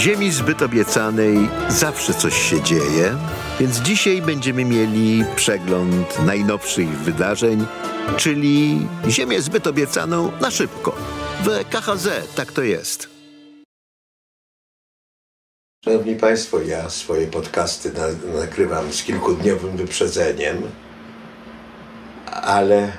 ziemi zbyt obiecanej zawsze coś się dzieje, więc dzisiaj będziemy mieli przegląd najnowszych wydarzeń, czyli ziemię zbyt obiecaną na szybko. W KHZ tak to jest. Szanowni Państwo, ja swoje podcasty na, nagrywam z kilkudniowym wyprzedzeniem, ale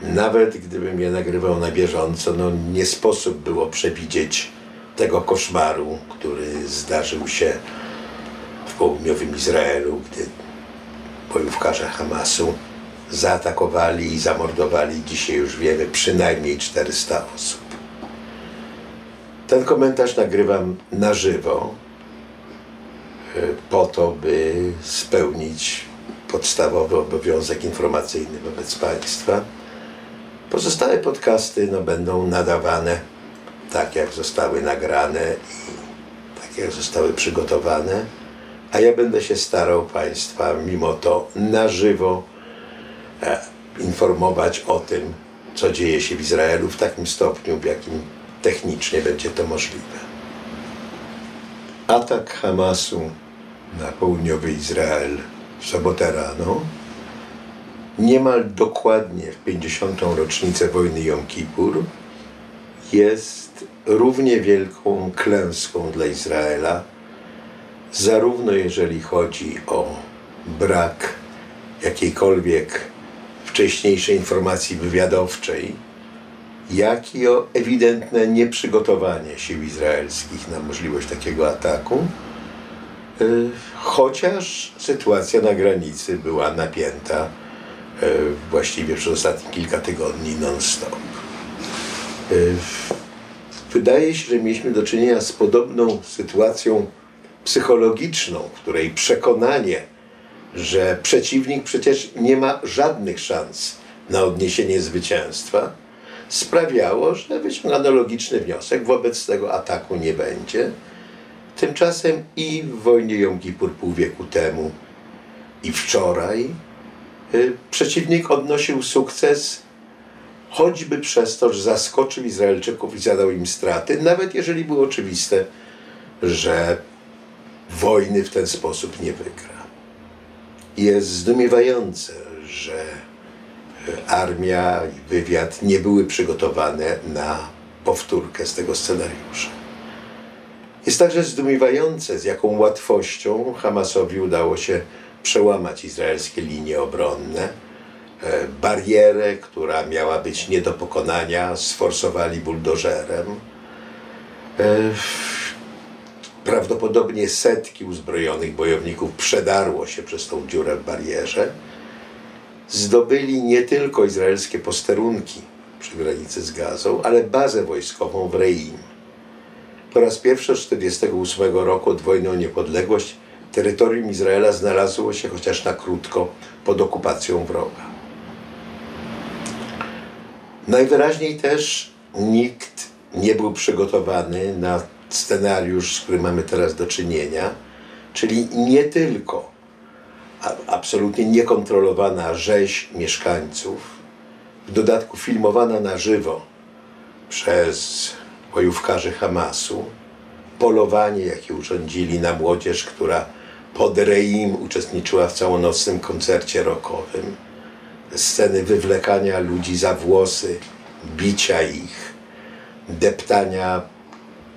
nawet gdybym je nagrywał na bieżąco, no nie sposób było przewidzieć tego koszmaru, który zdarzył się w południowym Izraelu, gdy bojówkarze Hamasu zaatakowali i zamordowali, dzisiaj już wiemy, przynajmniej 400 osób. Ten komentarz nagrywam na żywo, e, po to, by spełnić podstawowy obowiązek informacyjny wobec Państwa. Pozostałe podcasty no, będą nadawane tak, jak zostały nagrane i tak, jak zostały przygotowane, a ja będę się starał Państwa mimo to na żywo e, informować o tym, co dzieje się w Izraelu w takim stopniu, w jakim technicznie będzie to możliwe. Atak Hamasu na południowy Izrael w sobotę rano, niemal dokładnie w 50. rocznicę wojny Jom Kippur, jest równie wielką klęską dla Izraela, zarówno jeżeli chodzi o brak jakiejkolwiek wcześniejszej informacji wywiadowczej, jak i o ewidentne nieprzygotowanie sił izraelskich na możliwość takiego ataku, y, chociaż sytuacja na granicy była napięta y, właściwie przez ostatnie kilka tygodni non-stop. Y, wydaje się, że mieliśmy do czynienia z podobną sytuacją psychologiczną, w której przekonanie, że przeciwnik przecież nie ma żadnych szans na odniesienie zwycięstwa, sprawiało, że wyciągano logiczny wniosek, wobec tego ataku nie będzie. Tymczasem i w wojnie Jom Kippur pół wieku temu i wczoraj y, przeciwnik odnosił sukces choćby przez to, że zaskoczył Izraelczyków i zadał im straty, nawet jeżeli było oczywiste, że wojny w ten sposób nie wygra. Jest zdumiewające, że armia i wywiad nie były przygotowane na powtórkę z tego scenariusza. Jest także zdumiewające, z jaką łatwością Hamasowi udało się przełamać izraelskie linie obronne. E, barierę, która miała być nie do pokonania, sforsowali buldożerem. E, prawdopodobnie setki uzbrojonych bojowników przedarło się przez tą dziurę w barierze zdobyli nie tylko izraelskie posterunki przy granicy z Gazą, ale bazę wojskową w Reim. Po raz pierwszy od 1948 roku od wojny o niepodległość terytorium Izraela znalazło się chociaż na krótko pod okupacją wroga. Najwyraźniej też nikt nie był przygotowany na scenariusz, z którym mamy teraz do czynienia, czyli nie tylko absolutnie niekontrolowana rzeź mieszkańców, w dodatku filmowana na żywo przez bojówkarzy Hamasu, polowanie, jakie urządzili na młodzież, która pod Reim uczestniczyła w całonocnym koncercie rockowym, sceny wywlekania ludzi za włosy, bicia ich, deptania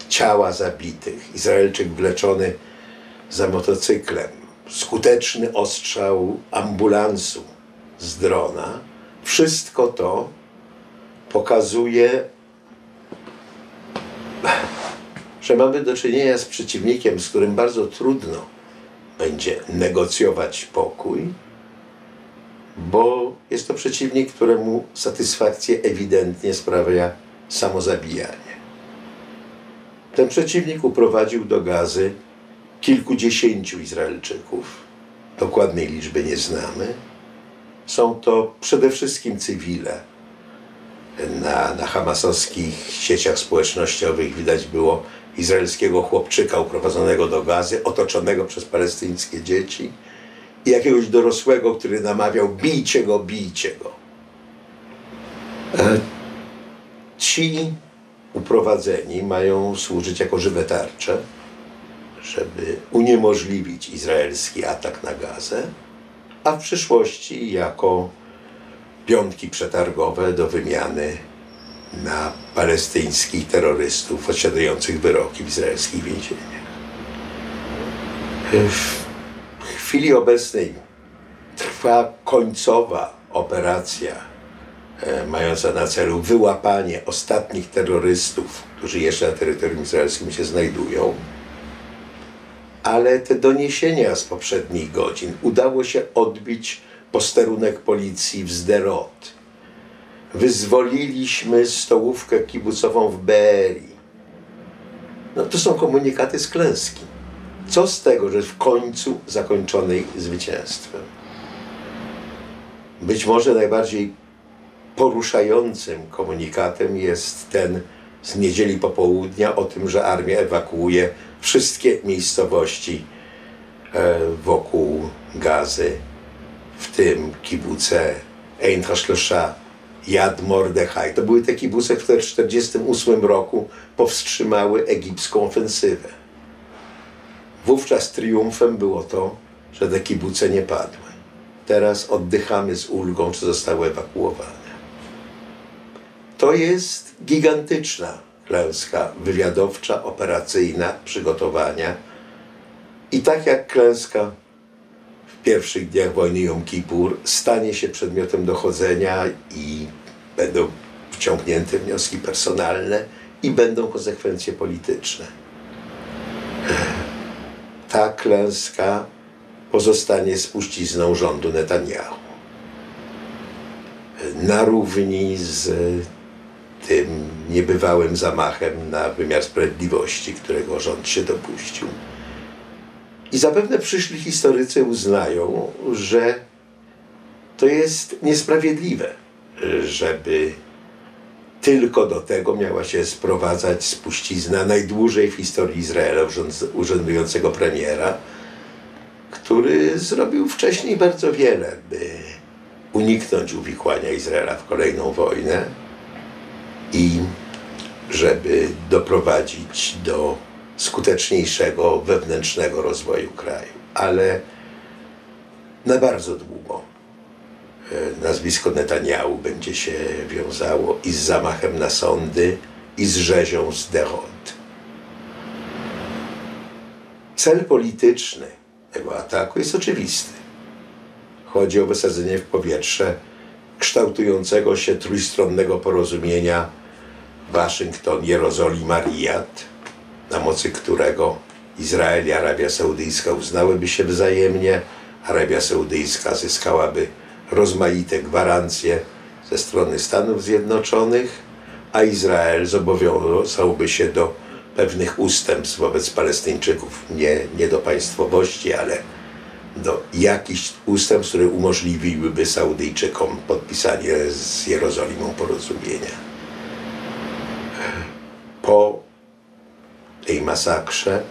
ciała zabitych, Izraelczyk wleczony za motocyklem, skuteczny ostrzał ambulansu z drona. Wszystko to pokazuje, że mamy do czynienia z przeciwnikiem, z którym bardzo trudno będzie negocjować pokój, bo jest to przeciwnik, któremu satysfakcję ewidentnie sprawia samozabijanie. Ten przeciwnik uprowadził do gazy kilkudziesięciu Izraelczyków. Dokładnej liczby nie znamy. Są to przede wszystkim cywile. Na, na hamasowskich sieciach społecznościowych widać było izraelskiego chłopczyka uprowadzonego do gazy, otoczonego przez palestyńskie dzieci i jakiegoś dorosłego, który namawiał bijcie go, bijcie go. E, ci uprowadzeni mają służyć jako żywe tarcze, żeby uniemożliwić izraelski atak na Gazę, a w przyszłości jako piątki przetargowe do wymiany na palestyńskich terrorystów odsiadujących wyroki w izraelskich więzieniach. Chwili obecnej trwa końcowa operacja e, mająca na celu wyłapanie ostatnich terrorystów, którzy jeszcze na terytorium izraelskim się znajdują. Ale te doniesienia z poprzednich godzin udało się odbić posterunek policji w Zderot. Wyzwoliliśmy stołówkę kibucową w Beeri. No to są komunikaty z klęski. Co z tego, że w końcu zakończonej zwycięstwem? Być może najbardziej poruszającym komunikatem jest ten z niedzieli popołudnia o tym, że armia ewakuuje wszystkie miejscowości e, wokół Gazy, w tym kibuce Ein Hashloša, Yad Mordechai. To były te kibuce, które w 1948 roku powstrzymały egipską ofensywę. Wówczas triumfem było to, że te kibuce nie padły. Teraz oddychamy z ulgą, czy zostały ewakuowane. To jest gigantyczna klęska wywiadowcza, operacyjna, przygotowania. I tak jak klęska w pierwszych dniach wojny Jom Kippur stanie się przedmiotem dochodzenia i będą wciągnięte wnioski personalne i będą konsekwencje polityczne. Ta klęska pozostanie spuścizną rządu Netanyahu. Na równi z tym niebywałym zamachem na wymiar sprawiedliwości, którego rząd się dopuścił. I zapewne przyszli historycy uznają, że to jest niesprawiedliwe, żeby tylko do tego miała się sprowadzać spuścizna najdłużej w historii Izraela urzędującego premiera, który zrobił wcześniej bardzo wiele, by uniknąć uwikłania Izraela w kolejną wojnę i żeby doprowadzić do skuteczniejszego wewnętrznego rozwoju kraju. Ale na bardzo długo nazwisko Netanyahu będzie się wiązało i z zamachem na sądy, i z rzezią z Derot. Cel polityczny tego ataku jest oczywisty. Chodzi o wysadzenie w powietrze kształtującego się trójstronnego porozumienia Waszyngton, Jerozolima, Riyad, na mocy którego Izrael i Arabia Saudyjska uznałyby się wzajemnie, Arabia Saudyjska zyskałaby rozmaite gwarancje ze strony Stanów Zjednoczonych, a Izrael zobowiązałby się do pewnych ustępstw wobec Palestyńczyków, nie, nie do państwowości, ale do jakichś ustępstw, które umożliwiłyby Saudyjczykom podpisanie z Jerozolimą porozumienia. Po tej masakrze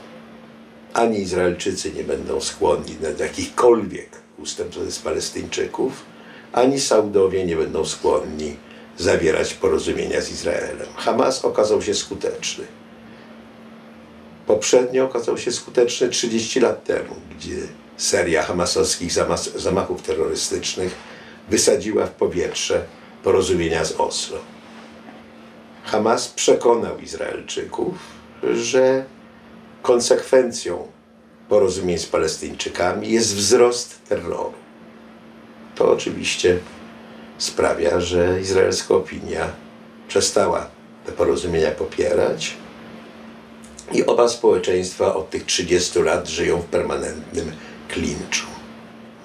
ani Izraelczycy nie będą skłonni do jakichkolwiek ustępstw wobec Palestyńczyków, ani Saudowie nie będą skłonni zawierać porozumienia z Izraelem. Hamas okazał się skuteczny poprzednio okazał się skuteczny 30 lat temu, gdzie seria hamasowskich zamachów terrorystycznych wysadziła w powietrze porozumienia z Oslo. Hamas przekonał Izraelczyków, że konsekwencją porozumień z Palestyńczykami jest wzrost terroru. To oczywiście sprawia, że izraelska opinia przestała te porozumienia popierać i oba społeczeństwa od tych 30 lat żyją w permanentnym klinczu.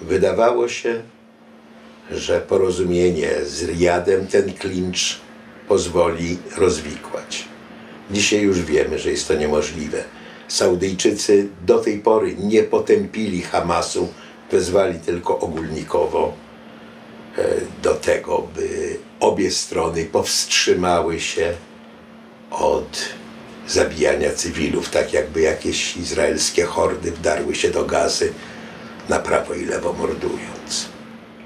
Wydawało się, że porozumienie z Riadem ten klincz pozwoli rozwikłać. Dzisiaj już wiemy, że jest to niemożliwe. Saudyjczycy do tej pory nie potępili Hamasu, wezwali tylko ogólnikowo do tego, by obie strony powstrzymały się od zabijania cywilów, tak jakby jakieś izraelskie hordy wdarły się do gazy na prawo i lewo mordując.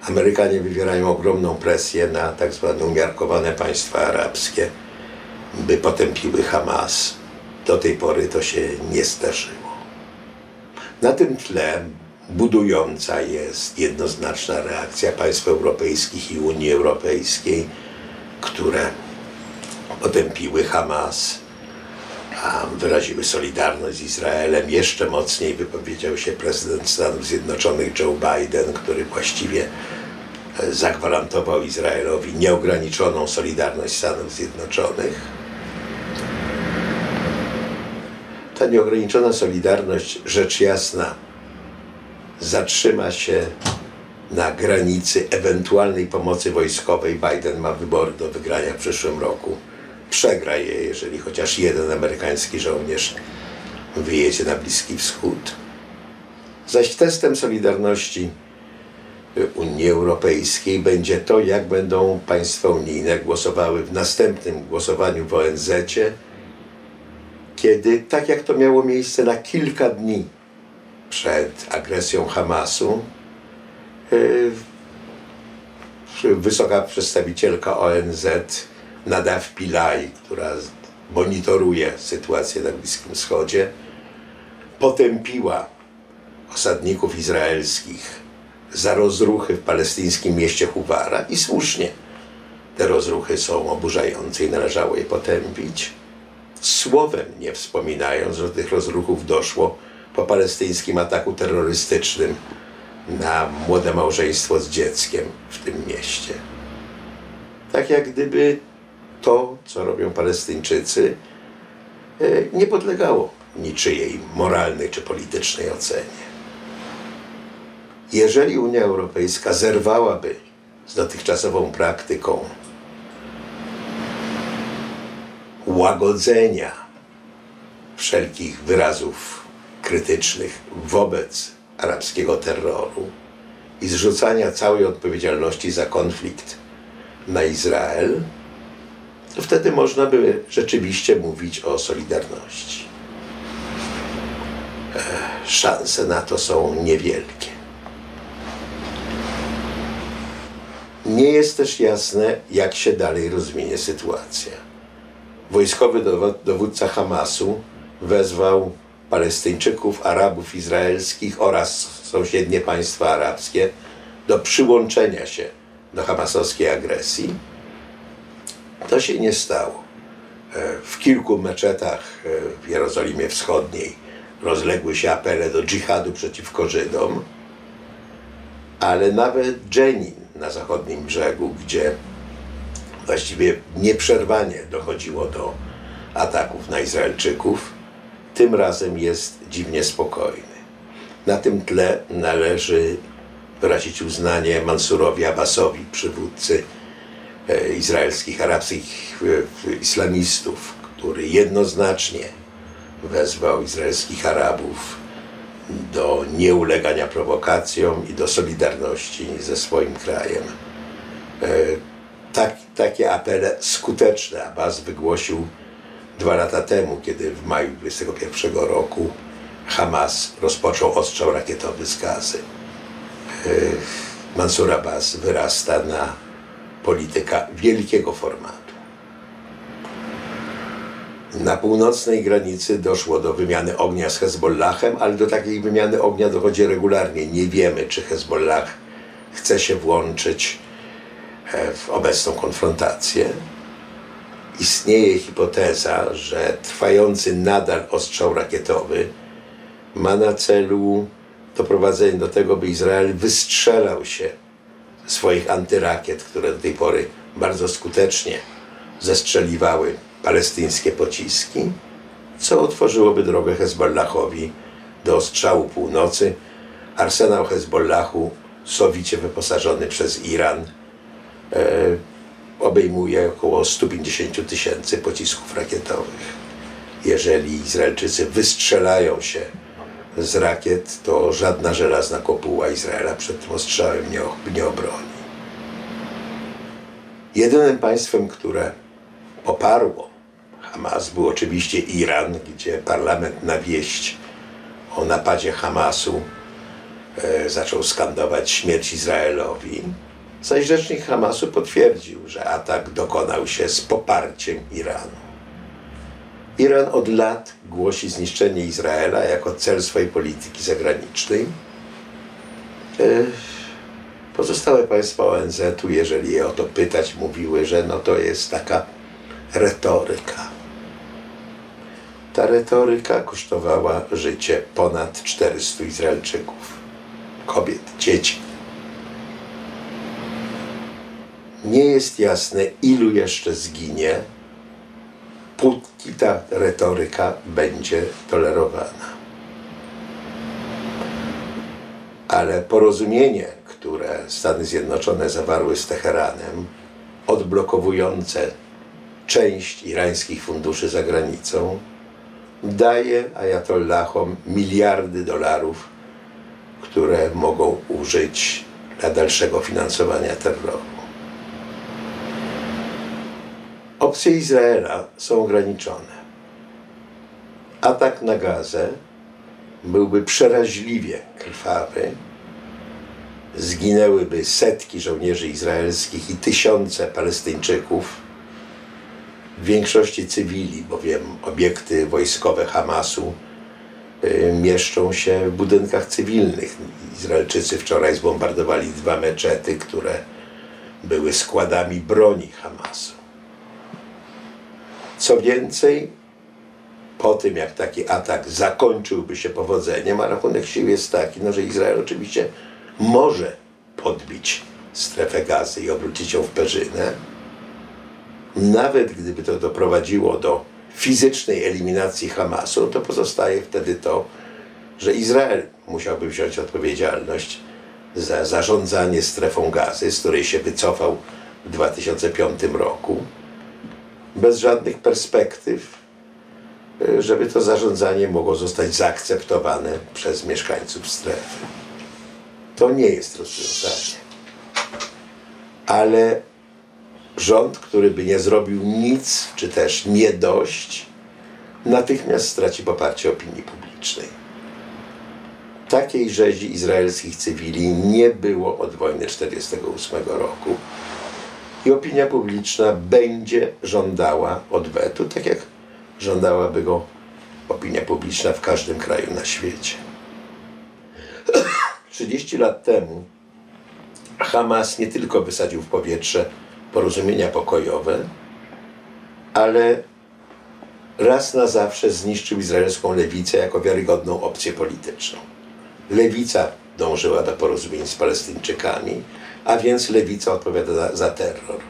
Amerykanie wywierają ogromną presję na tak zwane umiarkowane państwa arabskie, by potępiły Hamas. Do tej pory to się nie zdarzyło. Na tym tle budująca jest jednoznaczna reakcja państw europejskich i Unii Europejskiej, które potępiły Hamas, wyraziły solidarność z Izraelem. Jeszcze mocniej wypowiedział się prezydent Stanów Zjednoczonych Joe Biden, który właściwie e, zagwarantował Izraelowi nieograniczoną solidarność Stanów Zjednoczonych. Ta nieograniczona solidarność, rzecz jasna, zatrzyma się na granicy ewentualnej pomocy wojskowej. Biden ma wybory do wygrania w przyszłym roku. Przegra je, jeżeli chociaż jeden amerykański żołnierz wyjedzie na Bliski Wschód. Zaś testem solidarności Unii Europejskiej będzie to, jak będą państwa unijne głosowały w następnym głosowaniu w ONZ, kiedy, tak jak to miało miejsce na kilka dni przed agresją Hamasu, yy, wysoka przedstawicielka ONZ Nadav Pillay, która monitoruje sytuację na Bliskim Wschodzie, potępiła osadników izraelskich za rozruchy w palestyńskim mieście Huwara i słusznie. Te rozruchy są oburzające i należało je potępić. Słowem nie wspominając, że do tych rozruchów doszło po palestyńskim ataku terrorystycznym na młode małżeństwo z dzieckiem w tym mieście. Tak jak gdyby to, co robią Palestyńczycy, e, nie podlegało niczyjej moralnej czy politycznej ocenie. Jeżeli Unia Europejska zerwałaby z dotychczasową praktyką łagodzenia wszelkich wyrazów krytycznych wobec arabskiego terroru i zrzucania całej odpowiedzialności za konflikt na Izrael, to wtedy można by rzeczywiście mówić o solidarności. Szanse na to są niewielkie. Nie jest też jasne, jak się dalej rozwinie sytuacja. Wojskowy dowódca Hamasu wezwał Palestyńczyków, Arabów izraelskich oraz sąsiednie państwa arabskie do przyłączenia się do hamasowskiej agresji. To się nie stało. E, w kilku meczetach e, w Jerozolimie Wschodniej rozległy się apele do dżihadu przeciwko Żydom, ale nawet Jenin na zachodnim brzegu, gdzie właściwie nieprzerwanie dochodziło do ataków na Izraelczyków, tym razem jest dziwnie spokojny. Na tym tle należy wyrazić uznanie Mansurowi Abbasowi, przywódcy e, izraelskich, arabskich e, islamistów, który jednoznacznie wezwał izraelskich Arabów do nieulegania prowokacjom i do solidarności ze swoim krajem. E, tak, takie apele skuteczne Abbas wygłosił dwa lata temu, kiedy w maju 2021 roku Hamas rozpoczął ostrzał rakietowy z gazy. E, Mansur Abbas wyrasta na polityka wielkiego formatu. Na północnej granicy doszło do wymiany ognia z Hezbollahem, ale do takiej wymiany ognia dochodzi regularnie. Nie wiemy, czy Hezbollah chce się włączyć e, w obecną konfrontację. Istnieje hipoteza, że trwający nadal ostrzał rakietowy ma na celu doprowadzenie do tego, by Izrael wystrzelał się swoich antyrakiet, które do tej pory bardzo skutecznie zestrzeliwały palestyńskie pociski, co otworzyłoby drogę Hezbollahowi do ostrzału północy. Arsenał Hezbollahu, sowicie wyposażony przez Iran, e, obejmuje około 150 tysięcy pocisków rakietowych. Jeżeli Izraelczycy wystrzelają się z rakiet, to żadna żelazna kopuła Izraela przed tym ostrzałem nie, nie obroni. Jedynym państwem, które poparło Hamas był oczywiście Iran, gdzie parlament na wieść o napadzie Hamasu e, zaczął skandować śmierć Izraelowi. Zaś rzecznik Hamasu potwierdził, że atak dokonał się z poparciem Iranu. Iran od lat głosi zniszczenie Izraela jako cel swojej polityki zagranicznej. E, Pozostałe państwa ONZ-u, jeżeli je o to pytać, mówiły, że no to jest taka retoryka. Ta retoryka kosztowała życie ponad 400 Izraelczyków, kobiet, dzieci. Nie jest jasne, ilu jeszcze zginie, póki ta retoryka będzie tolerowana. Ale porozumienie, które Stany Zjednoczone zawarły z Teheranem, odblokowujące część irańskich funduszy za granicą, daje ajatollahom miliardy dolarów, które mogą użyć dla dalszego finansowania terroru. Opcje Izraela są ograniczone. Atak na Gazę byłby przeraźliwie krwawy. Zginęłyby setki żołnierzy izraelskich i tysiące Palestyńczyków, w większości cywili, bowiem obiekty wojskowe Hamasu y, mieszczą się w budynkach cywilnych. Izraelczycy wczoraj zbombardowali dwa meczety, które były składami broni Hamasu. Co więcej, po tym jak taki atak zakończyłby się powodzeniem, a rachunek sił jest taki, no, że Izrael oczywiście może podbić strefę gazy i obrócić ją w perzynę. Nawet gdyby to doprowadziło do fizycznej eliminacji Hamasu, to pozostaje wtedy to, że Izrael musiałby wziąć odpowiedzialność za zarządzanie strefą gazy, z której się wycofał w 2005 roku, bez żadnych perspektyw, y, żeby to zarządzanie mogło zostać zaakceptowane przez mieszkańców strefy. To nie jest rozwiązanie. Ale rząd, który by nie zrobił nic, czy też nie dość, natychmiast straci poparcie opinii publicznej. Takiej rzezi izraelskich cywili nie było od wojny 1948 roku i opinia publiczna będzie żądała odwetu, tak jak żądałaby go opinia publiczna w każdym kraju na świecie. 30 lat temu Hamas nie tylko wysadził w powietrze porozumienia pokojowe, ale raz na zawsze zniszczył izraelską lewicę jako wiarygodną opcję polityczną. Lewica dążyła do porozumień z Palestyńczykami, a więc lewica odpowiada za, za terror.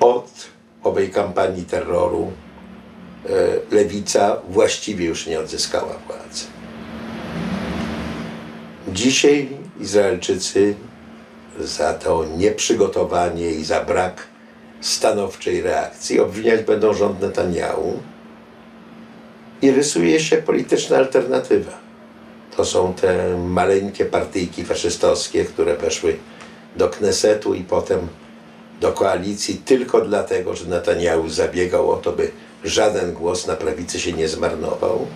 Od owej kampanii terroru e, lewica właściwie już nie odzyskała władzy. Dzisiaj Izraelczycy za to nieprzygotowanie i za brak stanowczej reakcji obwiniać będą rząd Netanyahu i rysuje się polityczna alternatywa. To są te maleńkie partyjki faszystowskie, które weszły do Knesetu i potem do koalicji tylko dlatego, że Netanyahu zabiegał o to, by żaden głos na prawicy się nie zmarnował.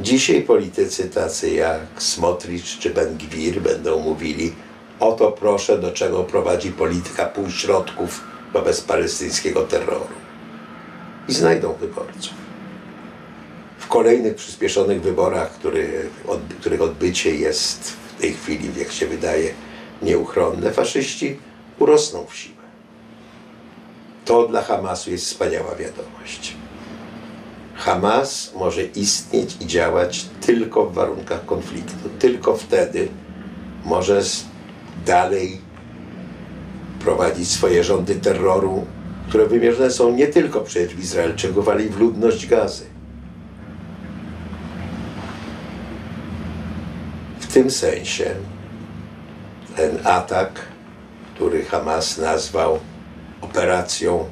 Dzisiaj politycy tacy jak Smotrich czy Ben Gwir będą mówili oto proszę, do czego prowadzi polityka półśrodków wobec palestyńskiego terroru. I znajdą wyborców. Kolejnych przyspieszonych wyborach, który, od, których odbycie jest w tej chwili, jak się wydaje, nieuchronne, faszyści urosną w siłę. To dla Hamasu jest wspaniała wiadomość. Hamas może istnieć i działać tylko w warunkach konfliktu. Tylko wtedy może dalej prowadzić swoje rządy terroru, które wymierzone są nie tylko przecież w Izraelczyków, ale i w ludność gazy. W tym sensie ten atak, który Hamas nazwał operacją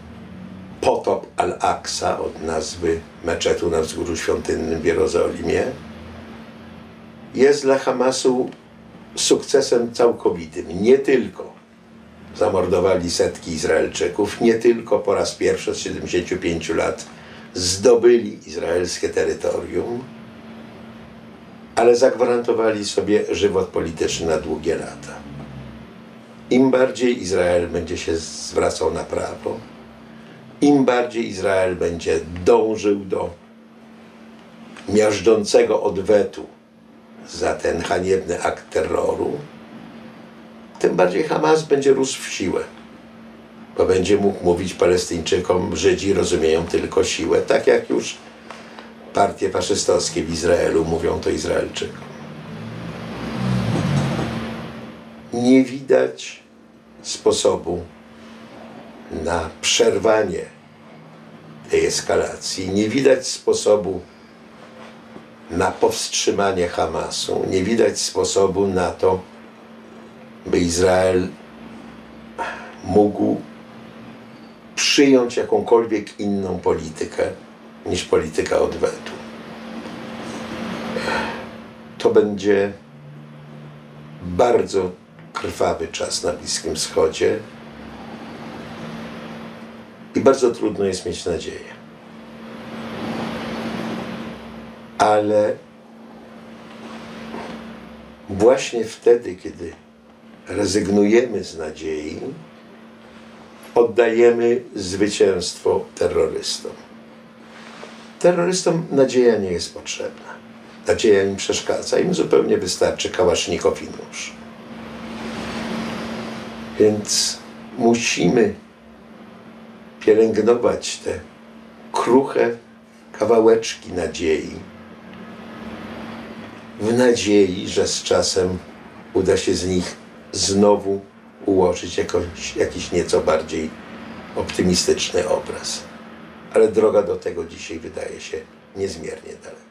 Potop al-Aqsa od nazwy meczetu na wzgórzu świątynnym w Jerozolimie, jest dla Hamasu sukcesem całkowitym. Nie tylko zamordowali setki Izraelczyków, nie tylko po raz pierwszy od 75 lat zdobyli izraelskie terytorium, ale zagwarantowali sobie żywot polityczny na długie lata. Im bardziej Izrael będzie się zwracał na prawo, im bardziej Izrael będzie dążył do miażdżącego odwetu za ten haniebny akt terroru, tym bardziej Hamas będzie rósł w siłę. Bo będzie mógł mówić Palestyńczykom, Żydzi rozumieją tylko siłę, tak jak już partie faszystowskie w Izraelu mówią to Izraelczykom. Nie widać sposobu na przerwanie tej eskalacji. Nie widać sposobu na powstrzymanie Hamasu. Nie widać sposobu na to, by Izrael mógł przyjąć jakąkolwiek inną politykę niż polityka odwetu. To będzie bardzo krwawy czas na Bliskim Wschodzie i bardzo trudno jest mieć nadzieję. Ale właśnie wtedy, kiedy rezygnujemy z nadziei, oddajemy zwycięstwo terrorystom. Terrorystom nadzieja nie jest potrzebna. Nadzieja im przeszkadza, im zupełnie wystarczy kałasznikow i nóż. Więc musimy pielęgnować te kruche kawałeczki nadziei, w nadziei, że z czasem uda się z nich znowu ułożyć jakoś, jakiś nieco bardziej optymistyczny obraz. Ale droga do tego dzisiaj wydaje się niezmiernie daleka.